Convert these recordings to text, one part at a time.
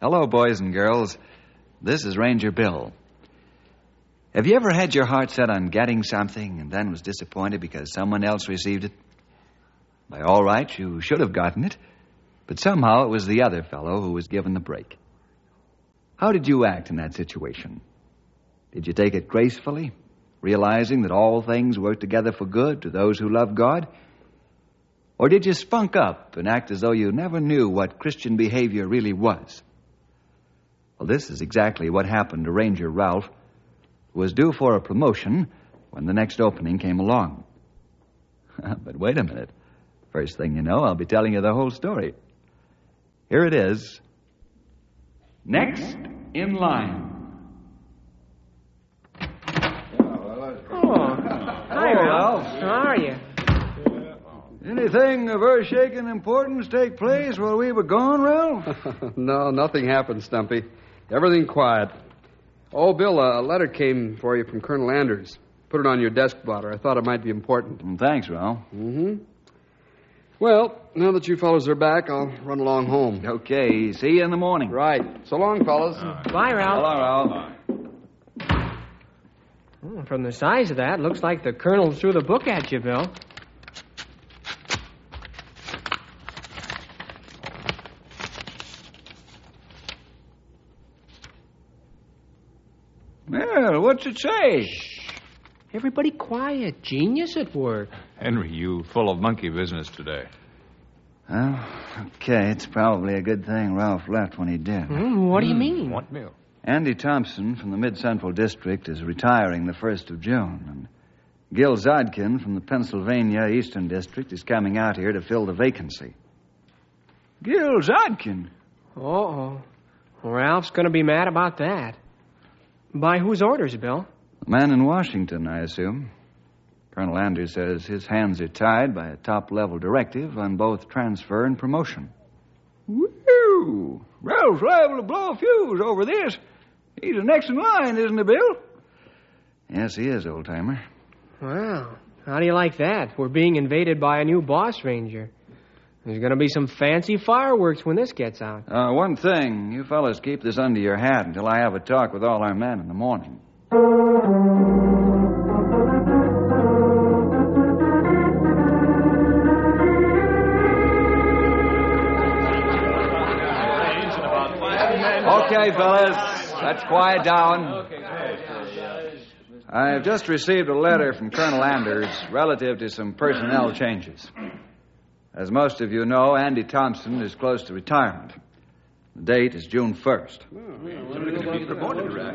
Hello, boys and girls. This is Ranger Bill. Have you ever had your heart set on getting something and then was disappointed because someone else received it? By all rights, you should have gotten it, but somehow it was the other fellow who was given the break. How did you act in that situation? Did you take it gracefully, realizing that all things work together for good to those who love God? Or did you spunk up and act as though you never knew what Christian behavior really was? Well, this is exactly what happened to Ranger Ralph, who was due for a promotion when the next opening came along. but wait a minute. First thing you know, I'll be telling you the whole story. Here it is. Next in line. Oh, hi, Ralph. How are you? Anything of earth-shaking importance take place while we were gone, Ralph? no, nothing happened, Stumpy. Everything quiet. Oh, Bill, a letter came for you from Colonel Anders. Put it on your desk blotter. I thought it might be important. Mm, Thanks, Ralph. Mm-hmm. Well, now that you fellows are back, I'll run along home. Okay, see you in the morning. Right. So long, fellas. Bye, Ralph. Hello, Ralph. Oh, from the size of that, looks like the colonel threw the book at you, Bill. Well, what's it say? Everybody quiet. Genius at work. Henry, you full of monkey business today. Well, okay, it's probably a good thing Ralph left when he did. Hmm, what do you mean? Want milk? Andy Thompson from the Mid Central District is retiring the 1st of June, and Gil Zodkin from the Pennsylvania Eastern District is coming out here to fill the vacancy. Gil Zodkin? Uh-oh. Ralph's going to be mad about that. By whose orders, Bill? The man in Washington, I assume. Colonel Anders says his hands are tied by a top level directive on both transfer and promotion. Woo! Ralph's liable to blow a fuse over this. He's the next in line, isn't he, Bill? Yes, he is, old timer. Well, how do you like that? We're being invaded by a new boss ranger. There's going to be some fancy fireworks when this gets out. Uh, one thing, you fellas keep this under your hat until I have a talk with all our men in the morning. Okay, fellas, let's quiet down. I've just received a letter from Colonel Anders relative to some personnel changes. As most of you know, Andy Thompson is close to retirement. The date is June 1st.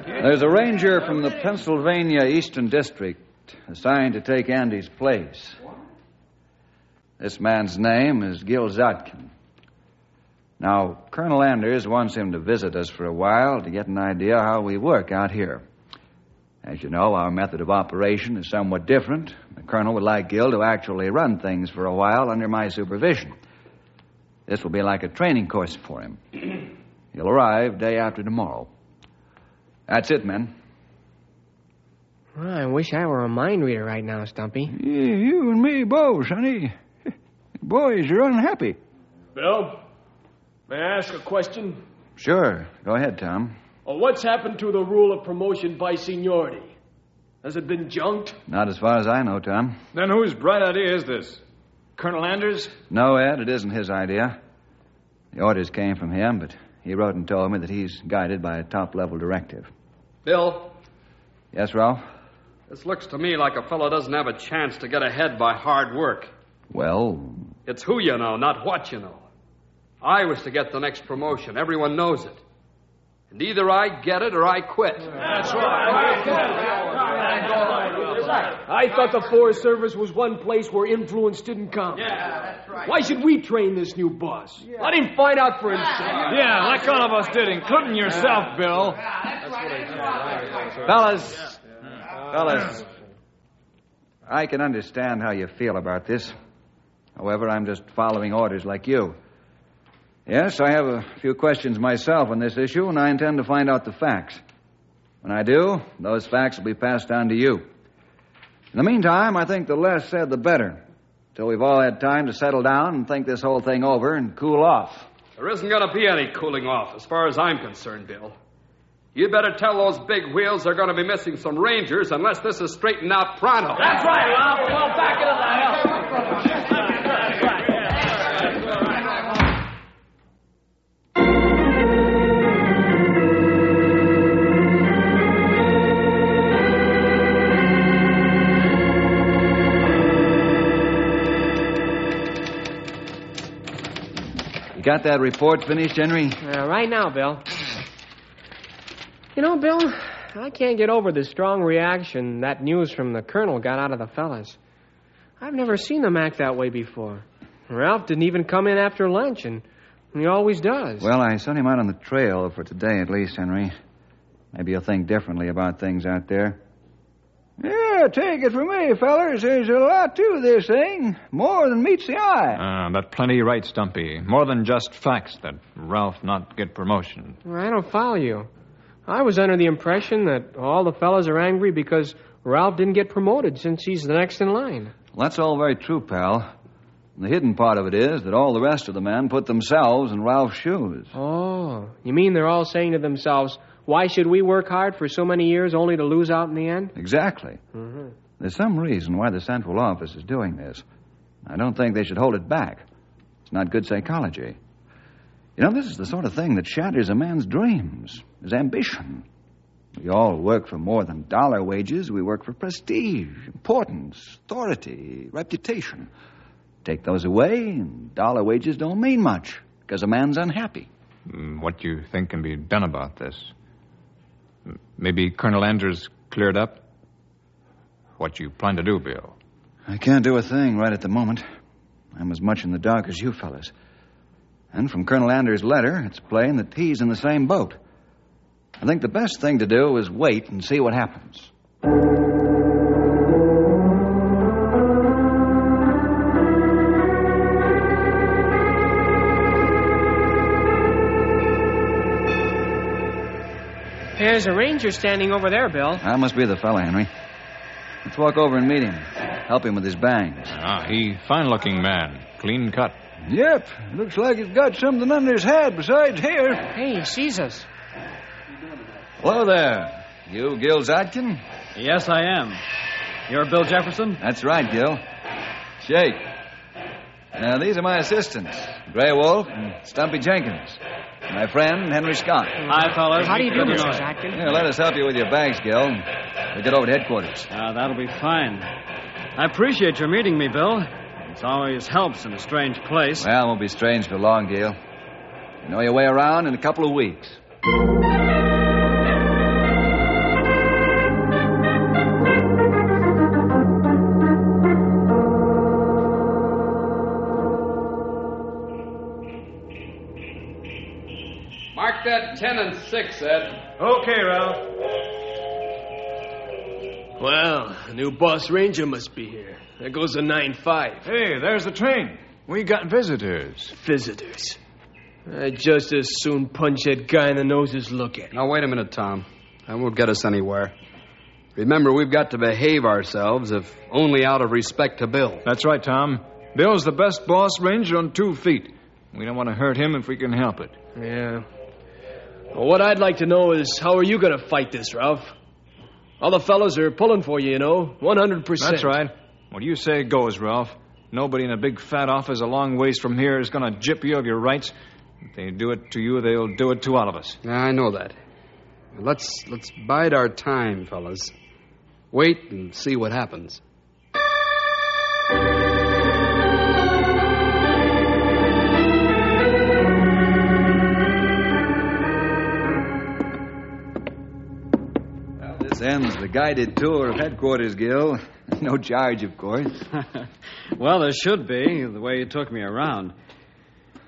There's a ranger from the Pennsylvania Eastern District assigned to take Andy's place. This man's name is Gil Zotkin. Now, Colonel Anders wants him to visit us for a while to get an idea how we work out here. As you know, our method of operation is somewhat different. The colonel would like Gil to actually run things for a while under my supervision. This will be like a training course for him. He'll arrive day after tomorrow. That's it, men. Well, I wish I were a mind reader right now, Stumpy. Yeah, you and me both, honey. Boys you're unhappy. Bill, may I ask a question? Sure. Go ahead, Tom. Uh, what's happened to the rule of promotion by seniority? Has it been junked? Not as far as I know, Tom. Then whose bright idea is this? Colonel Anders? No, Ed, it isn't his idea. The orders came from him, but he wrote and told me that he's guided by a top level directive. Bill, Yes, Ralph? this looks to me like a fellow doesn't have a chance to get ahead by hard work. Well, It's who you know, not what you know. I was to get the next promotion. Everyone knows it. And either I get it or I quit. That's right. I thought the Forest Service was one place where influence didn't count. Yeah, that's right. Why should we train this new boss? Let him find out for himself. Yeah, like all of us did, including yourself, Bill. Yeah, that's right. Fellas, fellas, I can understand how you feel about this. However, I'm just following orders like you. Yes, I have a few questions myself on this issue, and I intend to find out the facts. When I do, those facts will be passed on to you. In the meantime, I think the less said, the better. Till we've all had time to settle down and think this whole thing over and cool off. There isn't going to be any cooling off, as far as I'm concerned, Bill. You'd better tell those big wheels they're going to be missing some rangers unless this is straightened out pronto. That's right, Ralph. Well, back into got that report finished, Henry? Uh, right now, Bill. You know, Bill, I can't get over the strong reaction that news from the colonel got out of the fellas. I've never seen them act that way before. Ralph didn't even come in after lunch, and he always does. Well, I sent him out on the trail for today at least, Henry. Maybe you'll think differently about things out there. Yeah, take it from me, fellers. There's a lot to this thing. More than meets the eye. Ah, but plenty right, Stumpy. More than just facts that Ralph not get promotion. I don't follow you. I was under the impression that all the fellas are angry because Ralph didn't get promoted since he's the next in line. Well, that's all very true, pal. The hidden part of it is that all the rest of the men put themselves in Ralph's shoes. Oh, you mean they're all saying to themselves, why should we work hard for so many years only to lose out in the end? Exactly. Mm-hmm. There's some reason why the Central Office is doing this. I don't think they should hold it back. It's not good psychology. You know, this is the sort of thing that shatters a man's dreams, his ambition. We all work for more than dollar wages. We work for prestige, importance, authority, reputation. Take those away, and dollar wages don't mean much because a man's unhappy. Mm, What do you think can be done about this? Maybe Colonel Anders cleared up? What you plan to do, Bill? I can't do a thing right at the moment. I'm as much in the dark as you fellas. And from Colonel Anders' letter, it's plain that he's in the same boat. I think the best thing to do is wait and see what happens. There's a ranger standing over there, Bill. That must be the fellow, Henry. Let's walk over and meet him. Help him with his bangs. Ah, he fine-looking man, clean cut. Yep, looks like he's got something under his hat besides hair. Hey, he sees us. Hello there. You Gil Zadkin? Yes, I am. You're Bill Jefferson? That's right, Gil. Shake. Now, these are my assistants, Gray Wolf and Stumpy Jenkins. My friend, Henry Scott. Hi, fellas. How do you do, Good to Mr. know you. Atkin? Here, let us help you with your bags, Gil. We'll get over to headquarters. Uh, that'll be fine. I appreciate your meeting me, Bill. It always helps in a strange place. Well, it won't be strange for long, Gil. You know your way around in a couple of weeks. That 10 and 6, Ed. Okay, Ralph. Well, the new boss ranger must be here. There goes the 9-5. Hey, there's the train. We got visitors. Visitors. I'd just as soon punch that guy in the nose as look at him. Now, wait a minute, Tom. That won't get us anywhere. Remember, we've got to behave ourselves, if only out of respect to Bill. That's right, Tom. Bill's the best boss ranger on two feet. We don't want to hurt him if we can help it. Yeah. Well, what I'd like to know is how are you going to fight this, Ralph? All the fellas are pulling for you, you know. 100%. That's right. What you say goes, Ralph. Nobody in a big fat office a long ways from here is going to jip you of your rights. If they do it to you, they'll do it to all of us. Yeah, I know that. Let's let's bide our time, fellas. Wait and see what happens. This ends the guided tour of headquarters, Gil. No charge, of course. well, there should be, the way you took me around.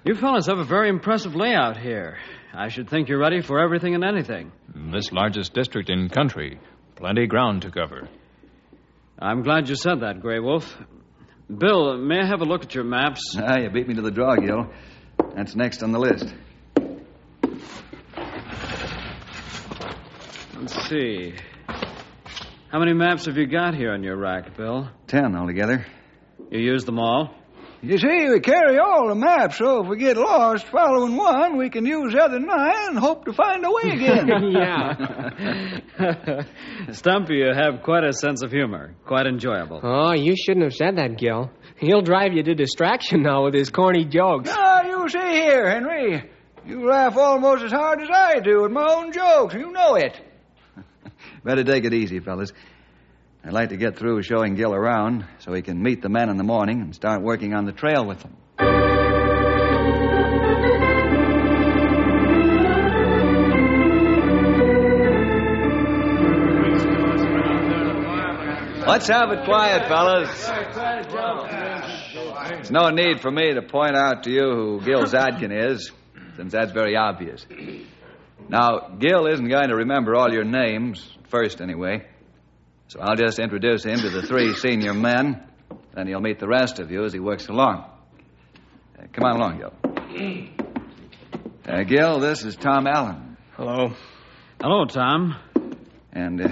You fellas have a very impressive layout here. I should think you're ready for everything and anything. This largest district in country. Plenty ground to cover. I'm glad you said that, Grey Wolf. Bill, may I have a look at your maps? Ah, you beat me to the draw, Gil. That's next on the list. Let's see. How many maps have you got here on your rack, Bill? Ten altogether. You use them all? You see, we carry all the maps, so if we get lost following one, we can use the other nine and hope to find a way again. yeah. Stumpy, you have quite a sense of humor. Quite enjoyable. Oh, you shouldn't have said that, Gil. He'll drive you to distraction now with his corny jokes. Ah, you see here, Henry. You laugh almost as hard as I do at my own jokes. You know it. Better take it easy, fellas. I'd like to get through showing Gil around so he can meet the men in the morning and start working on the trail with them. Let's have it quiet, fellas. There's no need for me to point out to you who Gil Zadkin is, since that's very obvious. Now, Gil isn't going to remember all your names, first anyway. So I'll just introduce him to the three senior men. Then he'll meet the rest of you as he works along. Uh, come on along, Gil. Uh, Gil, this is Tom Allen. Hello. Hello, Tom. And, uh,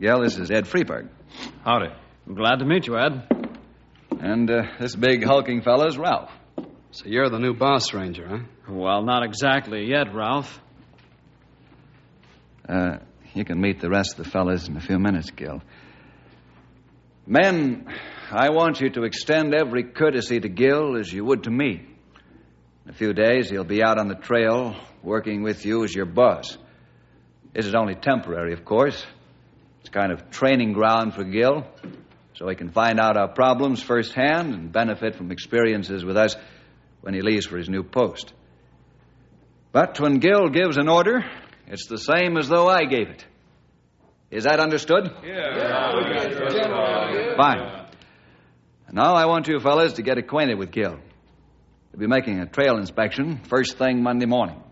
Gil, this is Ed Freeberg. Howdy. I'm glad to meet you, Ed. And uh, this big hulking fellow's Ralph. So you're the new boss ranger, huh? Well, not exactly yet, Ralph. Uh, you can meet the rest of the fellas in a few minutes, Gil. Men, I want you to extend every courtesy to Gil as you would to me. In a few days, he'll be out on the trail working with you as your boss. This is only temporary, of course. It's kind of training ground for Gil, so he can find out our problems firsthand and benefit from experiences with us when he leaves for his new post. But when Gil gives an order, it's the same as though I gave it. Is that understood? Yeah. Fine. Now I want you fellas to get acquainted with Gil. We'll be making a trail inspection first thing Monday morning.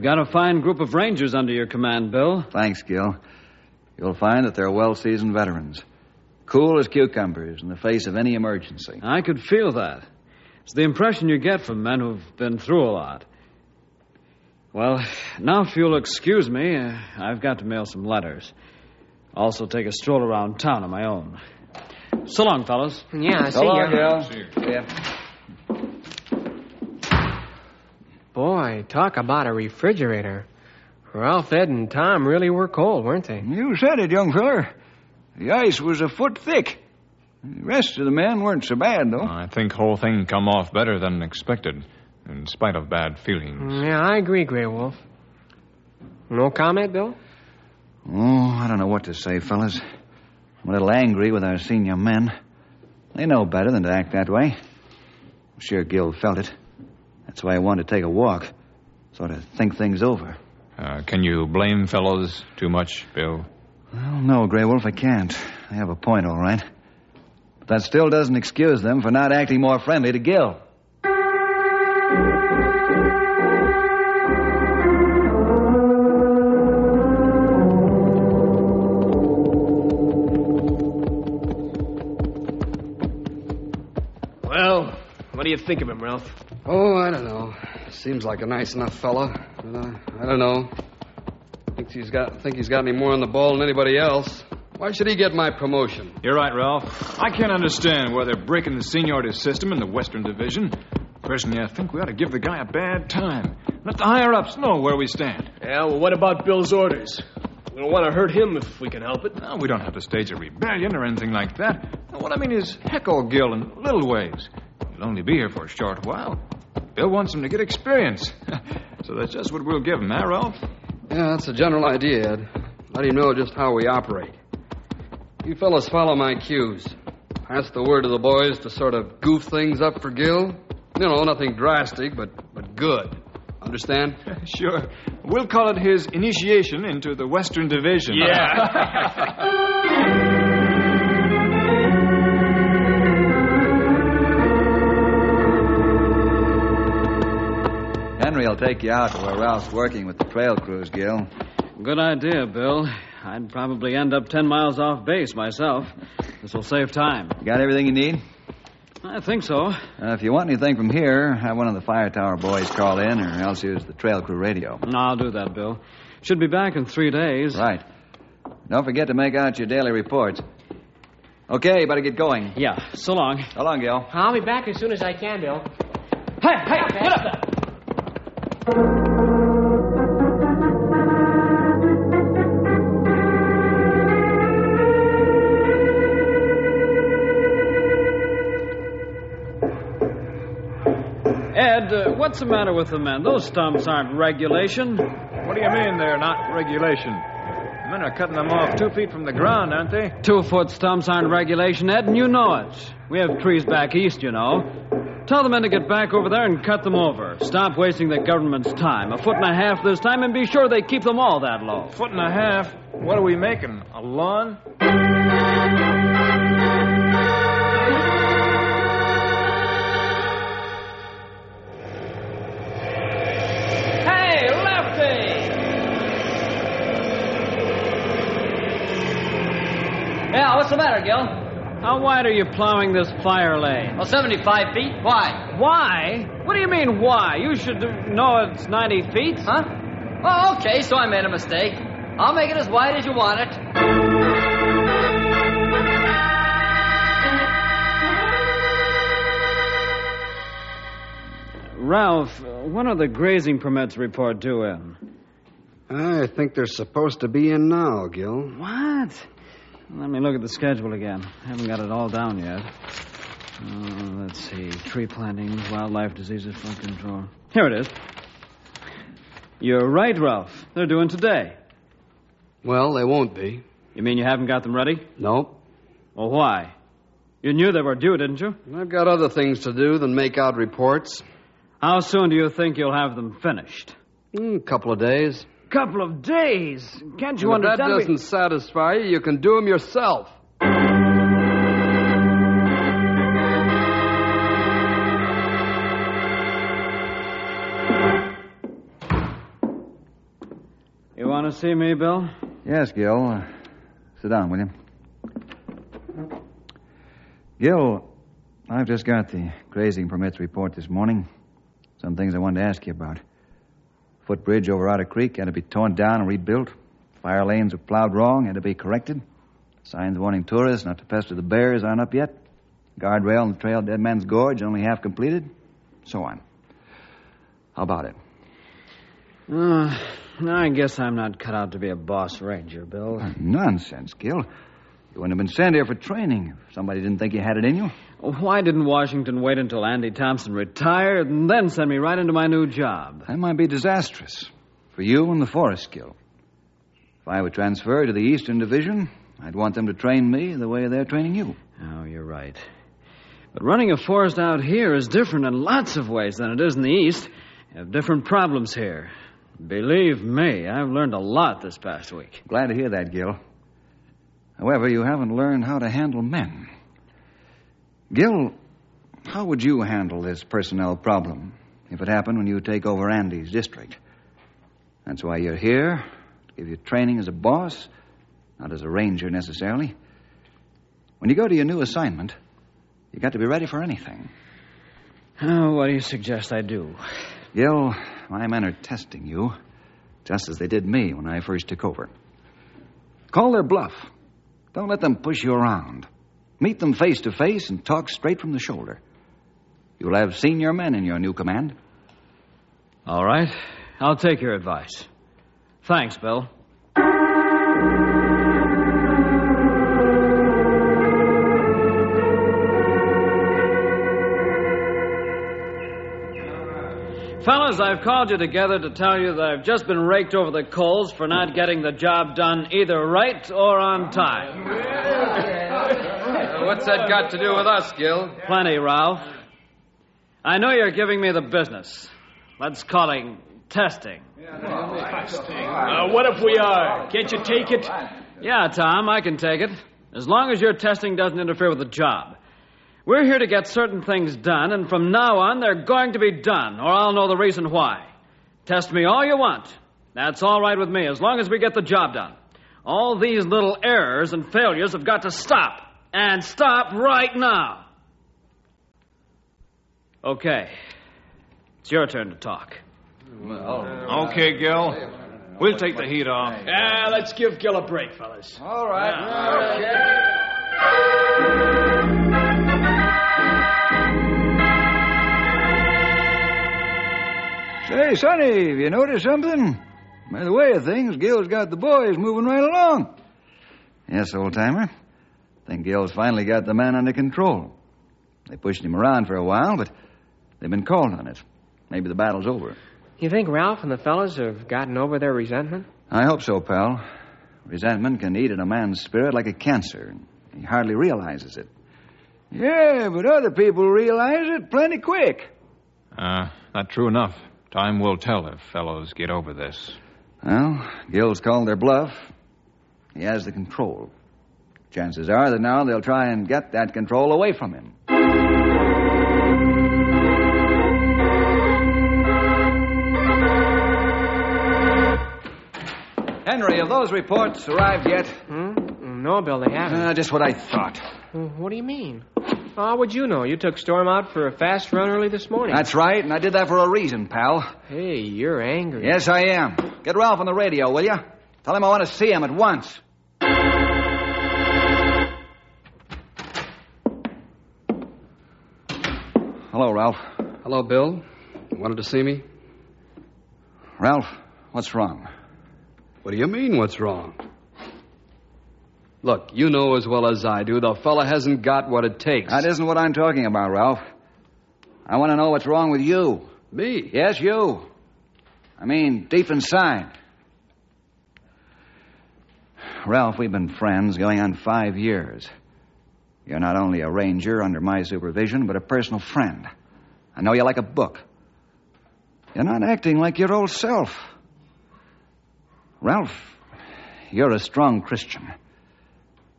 You've got a fine group of rangers under your command, Bill. Thanks, Gil. You'll find that they're well seasoned veterans. Cool as cucumbers in the face of any emergency. I could feel that. It's the impression you get from men who've been through a lot. Well, now if you'll excuse me, uh, I've got to mail some letters. Also take a stroll around town on my own. So long, fellas. Yeah, see So long, ya. Gil. See ya. Boy, talk about a refrigerator. Ralph, Ed, and Tom really were cold, weren't they? You said it, young feller. The ice was a foot thick. The rest of the men weren't so bad, though. I think whole thing come off better than expected, in spite of bad feelings. Yeah, I agree, Grey Wolf. No comment, Bill? Oh, I don't know what to say, fellas. I'm a little angry with our senior men. They know better than to act that way. I'm sure Gil felt it. That's why I wanted to take a walk, sort of think things over. Uh, can you blame fellows too much, Bill? Well, no, Grey Wolf, I can't. They have a point, all right. But that still doesn't excuse them for not acting more friendly to Gil. Do you think of him, Ralph? Oh, I don't know. Seems like a nice enough fella, but uh, I don't know. Thinks he's got think he's got me more on the ball than anybody else. Why should he get my promotion? You're right, Ralph. I can't understand why they're breaking the seniority system in the Western Division. Personally, I think we ought to give the guy a bad time. Let the higher ups know where we stand. Yeah, well, what about Bill's orders? We don't want to hurt him if we can help it. No, we don't have to stage a rebellion or anything like that. What I mean is heckle Gil in little ways. He'll only be here for a short while. Bill wants him to get experience. so that's just what we'll give him, huh, eh, Ralph? Yeah, that's the general idea, Ed. Let him know just how we operate. You fellas follow my cues. Pass the word to the boys to sort of goof things up for Gil. You know, nothing drastic, but, but good. Understand? Sure. We'll call it his initiation into the Western Division. Henry will take you out to where Ralph's working with the trail crews, Gil. Good idea, Bill. I'd probably end up ten miles off base myself. This will save time. You got everything you need? I think so. Uh, if you want anything from here, have one of the fire tower boys call in, or else use the trail crew radio. I'll do that, Bill. Should be back in three days. Right. Don't forget to make out your daily reports. Okay, you better get going. Yeah. So long. So long, Gil. I'll be back as soon as I can, Bill. Hey, hey, get up there. Ed, uh, what's the matter with the men? Those stumps aren't regulation. What do you mean they're not regulation? The men are cutting them off two feet from the ground, aren't they? Two foot stumps aren't regulation, Ed, and you know it. We have trees back east, you know. Tell the men to get back over there and cut them over. Stop wasting the government's time. A foot and a half this time, and be sure they keep them all that low. A foot and a half. What are we making? A lawn? Hey, Lefty! Yeah, what's the matter, Gil? How wide are you plowing this fire lane? Well, 75 feet. Why? Why? What do you mean, why? You should know it's 90 feet. Huh? Oh, okay, so I made a mistake. I'll make it as wide as you want it. Ralph, when are the grazing permits report due in? I think they're supposed to be in now, Gil. What? Let me look at the schedule again. I Haven't got it all down yet. Uh, let's see. Tree plantings, wildlife diseases, flood control. Here it is. You're right, Ralph. They're doing today. Well, they won't be. You mean you haven't got them ready? Nope. Well, why? You knew they were due, didn't you? I've got other things to do than make out reports. How soon do you think you'll have them finished? Hmm, a couple of days. Couple of days. Can't you And if that doesn't satisfy you, you can do them yourself. You want to see me, Bill? Yes, Gil. Uh, sit down, will you? Gil, I've just got the grazing permits report this morning. Some things I wanted to ask you about. Footbridge over Otter Creek had to be torn down and rebuilt. Fire lanes were plowed wrong, had to be corrected. Signs warning tourists not to pester the bears aren't up yet. Guardrail on the trail Dead Man's Gorge only half completed. So on. How about it? Uh, I guess I'm not cut out to be a boss ranger, Bill. Nonsense, Gil. You wouldn't have been sent here for training if somebody didn't think you had it in you. Why didn't Washington wait until Andy Thompson retired and then send me right into my new job? That might be disastrous for you and the Forest Skill. If I were transferred to the Eastern Division, I'd want them to train me the way they're training you. Oh, you're right. But running a forest out here is different in lots of ways than it is in the East. You have different problems here. Believe me, I've learned a lot this past week. Glad to hear that, Gil. However, you haven't learned how to handle men. Gil, how would you handle this personnel problem if it happened when you take over Andy's district? That's why you're here, to give you training as a boss, not as a ranger necessarily. When you go to your new assignment, you've got to be ready for anything. Oh, what do you suggest I do? Gil, my men are testing you, just as they did me when I first took over. Call their bluff. Don't let them push you around. Meet them face to face and talk straight from the shoulder. You'll have senior men in your new command. All right. I'll take your advice. Thanks, Bill. Fellas, fellas, I've called you together to tell you that I've just been raked over the coals for not getting the job done either right or on time. Uh, what's that got to do with us, Gil? Plenty, Ralph. I know you're giving me the business. Let's call it testing. Uh, what if we are? Can't you take it? Yeah, Tom, I can take it. As long as your testing doesn't interfere with the job. We're here to get certain things done, and from now on, they're going to be done, or I'll know the reason why. Test me all you want. That's all right with me, as long as we get the job done. All these little errors and failures have got to stop, and stop right now. Okay. It's your turn to talk. Okay, Gil. We'll take the heat off. Ah, let's give Gil a break, fellas. All right. Say, Sonny, have you noticed something? By the way of things, Gil's got the boys moving right along. Yes, old timer. Think Gil's finally got the man under control. They pushed him around for a while, but they've been called on it. Maybe the battle's over. You think Ralph and the fellas have gotten over their resentment? I hope so, pal. Resentment can eat at a man's spirit like a cancer. He hardly realizes it. Yeah, but other people realize it plenty quick. Uh, not true enough. Time will tell if fellows get over this. Well, Gil's called their bluff. He has the control. Chances are that now they'll try and get that control away from him. Henry, have those reports arrived yet? Hmm? No, Bill, they haven't. Uh, just what I thought. Well, what do you mean? How would you know? You took Storm out for a fast run early this morning. That's right, and I did that for a reason, pal. Hey, you're angry. Yes, I am. Get Ralph on the radio, will you? Tell him I want to see him at once. Hello, Ralph. Hello, Bill. Wanted to see me? Ralph, what's wrong? What do you mean, what's wrong? Look, you know as well as I do, the fella hasn't got what it takes. That isn't what I'm talking about, Ralph. I want to know what's wrong with you. Me? Yes, you. I mean, deep inside. Ralph, we've been friends going on five years. You're not only a ranger under my supervision, but a personal friend. I know you like a book. You're not acting like your old self. Ralph, you're a strong Christian.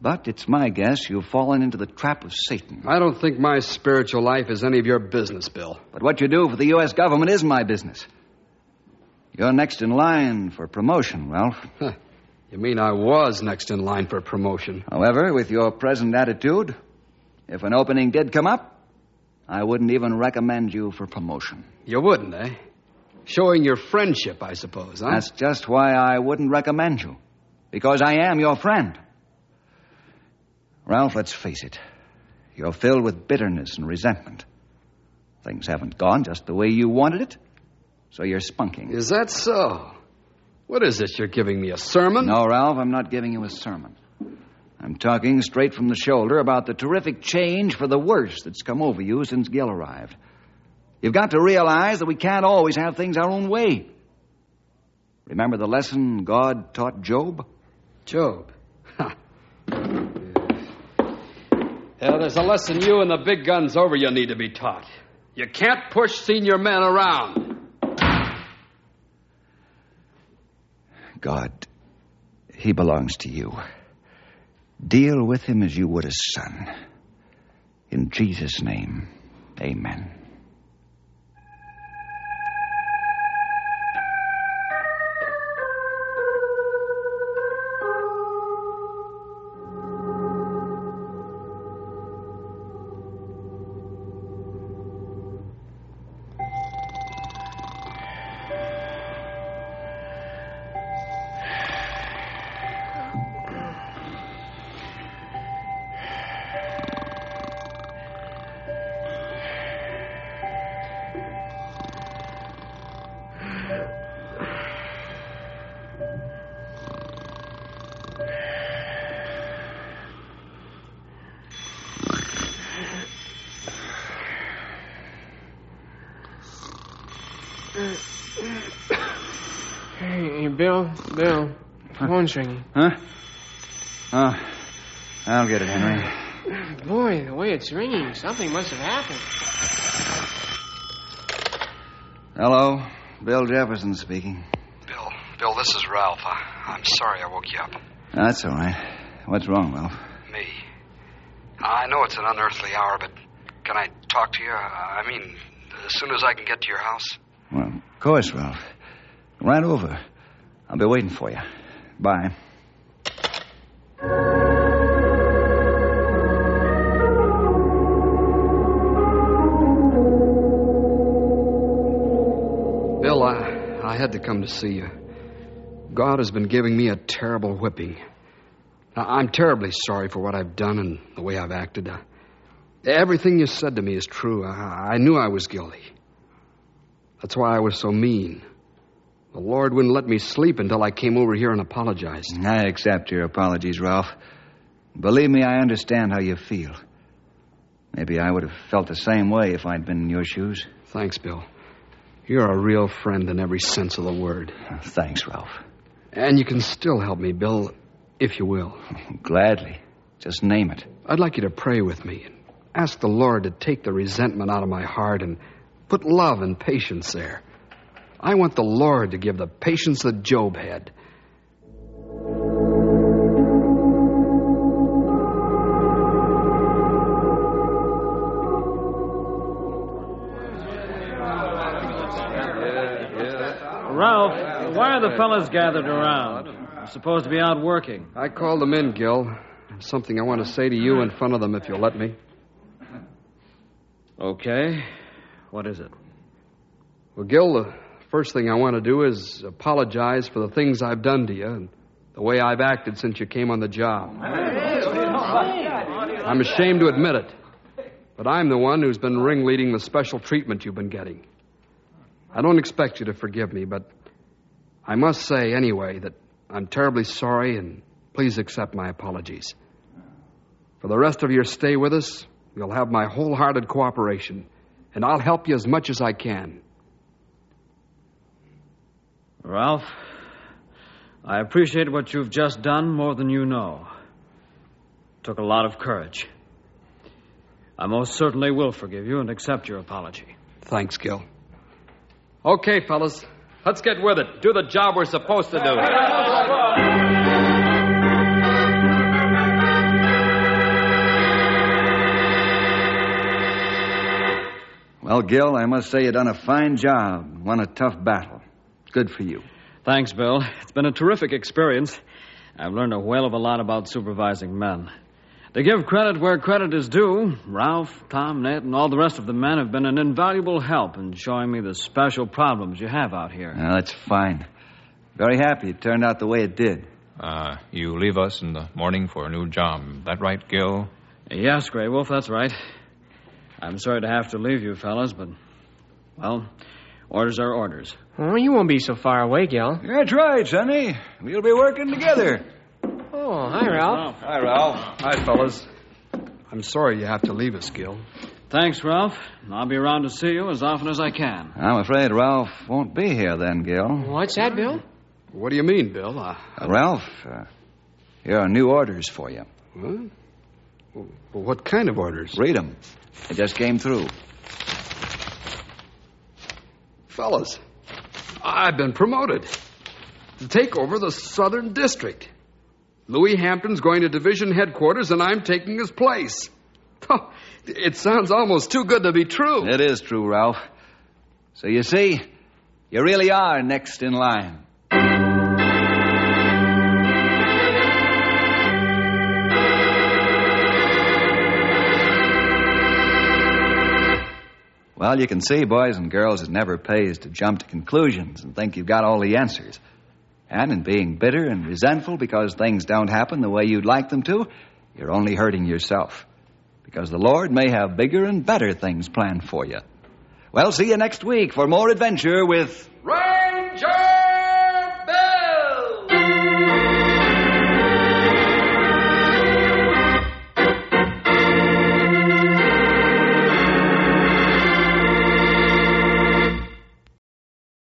But it's my guess you've fallen into the trap of Satan. I don't think my spiritual life is any of your business, Bill. But what you do for the U.S. government is my business. You're next in line for promotion, Ralph. You mean I was next in line for promotion? However, with your present attitude, if an opening did come up, I wouldn't even recommend you for promotion. You wouldn't, eh? Showing your friendship, I suppose, huh? That's just why I wouldn't recommend you. Because I am your friend. Ralph, let's face it. You're filled with bitterness and resentment. Things haven't gone just the way you wanted it, so you're spunking. Is that so? What is this? You're giving me a sermon? No, Ralph, I'm not giving you a sermon. I'm talking straight from the shoulder about the terrific change for the worse that's come over you since Gil arrived. You've got to realize that we can't always have things our own way. Remember the lesson God taught Job? Job. Ha. Yeah, there's a lesson you and the big guns over you need to be taught. You can't push senior men around. God, he belongs to you. Deal with him as you would a son. In Jesus' name, amen. Hey, Bill, Bill. Phone's ringing. Huh? Oh, I'll get it, Henry. Boy, the way it's ringing, something must have happened. Hello, Bill Jefferson speaking. Bill, Bill, this is Ralph. I, I'm sorry I woke you up. That's all right. What's wrong, Ralph? Me. I know it's an unearthly hour, but can I talk to you? I mean, as soon as I can get to your house. Well, of course, Ralph. Right over. I'll be waiting for you. Bye. Bill, I, I had to come to see you. God has been giving me a terrible whipping. I'm terribly sorry for what I've done and the way I've acted. Uh, everything you said to me is true. I, I knew I was guilty. That's why I was so mean. The Lord wouldn't let me sleep until I came over here and apologized. I accept your apologies, Ralph. Believe me, I understand how you feel. Maybe I would have felt the same way if I'd been in your shoes. Thanks, Bill. You're a real friend in every sense of the word. Thanks, Ralph. And you can still help me, Bill, if you will. Gladly. Just name it. I'd like you to pray with me and ask the Lord to take the resentment out of my heart and put love and patience there. I want the Lord to give the patience that Job had. Ralph, why are the fellas gathered around? They're supposed to be out working. I called them in, Gil. Something I want to say to you in front of them if you'll let me. Okay. What is it? Well, Gil, the first thing I want to do is apologize for the things I've done to you and the way I've acted since you came on the job. I'm ashamed to admit it, but I'm the one who's been ringleading the special treatment you've been getting. I don't expect you to forgive me, but I must say anyway that I'm terribly sorry and please accept my apologies. For the rest of your stay with us, you'll have my wholehearted cooperation, and I'll help you as much as I can. Ralph, I appreciate what you've just done more than you know. took a lot of courage. I most certainly will forgive you and accept your apology. Thanks, Gil. Okay, fellas, let's get with it. Do the job we're supposed to do. Well, Gil, I must say you've done a fine job. Won a tough battle. Good for you. Thanks, Bill. It's been a terrific experience. I've learned a whale of a lot about supervising men. To give credit where credit is due, Ralph, Tom, Ned, and all the rest of the men have been an invaluable help in showing me the special problems you have out here. Well, that's fine. Very happy it turned out the way it did. Uh, you leave us in the morning for a new job. That right, Gil? Yes, Grey Wolf, that's right. I'm sorry to have to leave you fellas, but, well, orders are orders. Well, you won't be so far away, Gil. That's right, Sonny. We'll be working together. Oh, hi, Ralph. Hi, Ralph. Hi, fellas. I'm sorry you have to leave us, Gil. Thanks, Ralph. I'll be around to see you as often as I can. I'm afraid Ralph won't be here then, Gil. What's that, Bill? What do you mean, Bill? Uh, Uh, Ralph, uh, here are new orders for you. huh? Well, what kind of orders? Read them. They just came through. Fellas, I've been promoted to take over the Southern District. Louis Hampton's going to division headquarters, and I'm taking his place. Oh, it sounds almost too good to be true. It is true, Ralph. So you see, you really are next in line. Well, you can see, boys and girls, it never pays to jump to conclusions and think you've got all the answers. And in being bitter and resentful because things don't happen the way you'd like them to, you're only hurting yourself. Because the Lord may have bigger and better things planned for you. Well, see you next week for more adventure with. Ray!